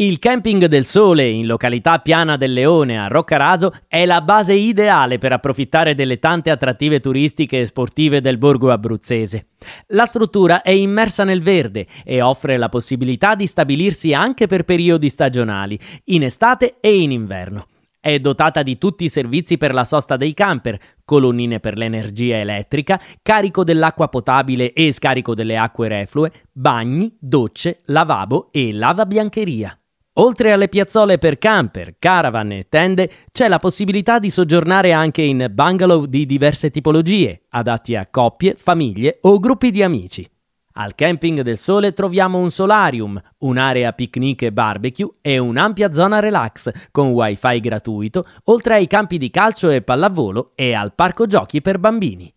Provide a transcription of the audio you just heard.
Il camping del sole in località Piana del Leone a Roccaraso è la base ideale per approfittare delle tante attrattive turistiche e sportive del borgo abruzzese. La struttura è immersa nel verde e offre la possibilità di stabilirsi anche per periodi stagionali, in estate e in inverno. È dotata di tutti i servizi per la sosta dei camper, colonnine per l'energia elettrica, carico dell'acqua potabile e scarico delle acque reflue, bagni, docce, lavabo e lavabiancheria. Oltre alle piazzole per camper, caravan e tende, c'è la possibilità di soggiornare anche in bungalow di diverse tipologie, adatti a coppie, famiglie o gruppi di amici. Al Camping del Sole troviamo un solarium, un'area picnic e barbecue e un'ampia zona relax con wifi gratuito, oltre ai campi di calcio e pallavolo e al parco giochi per bambini.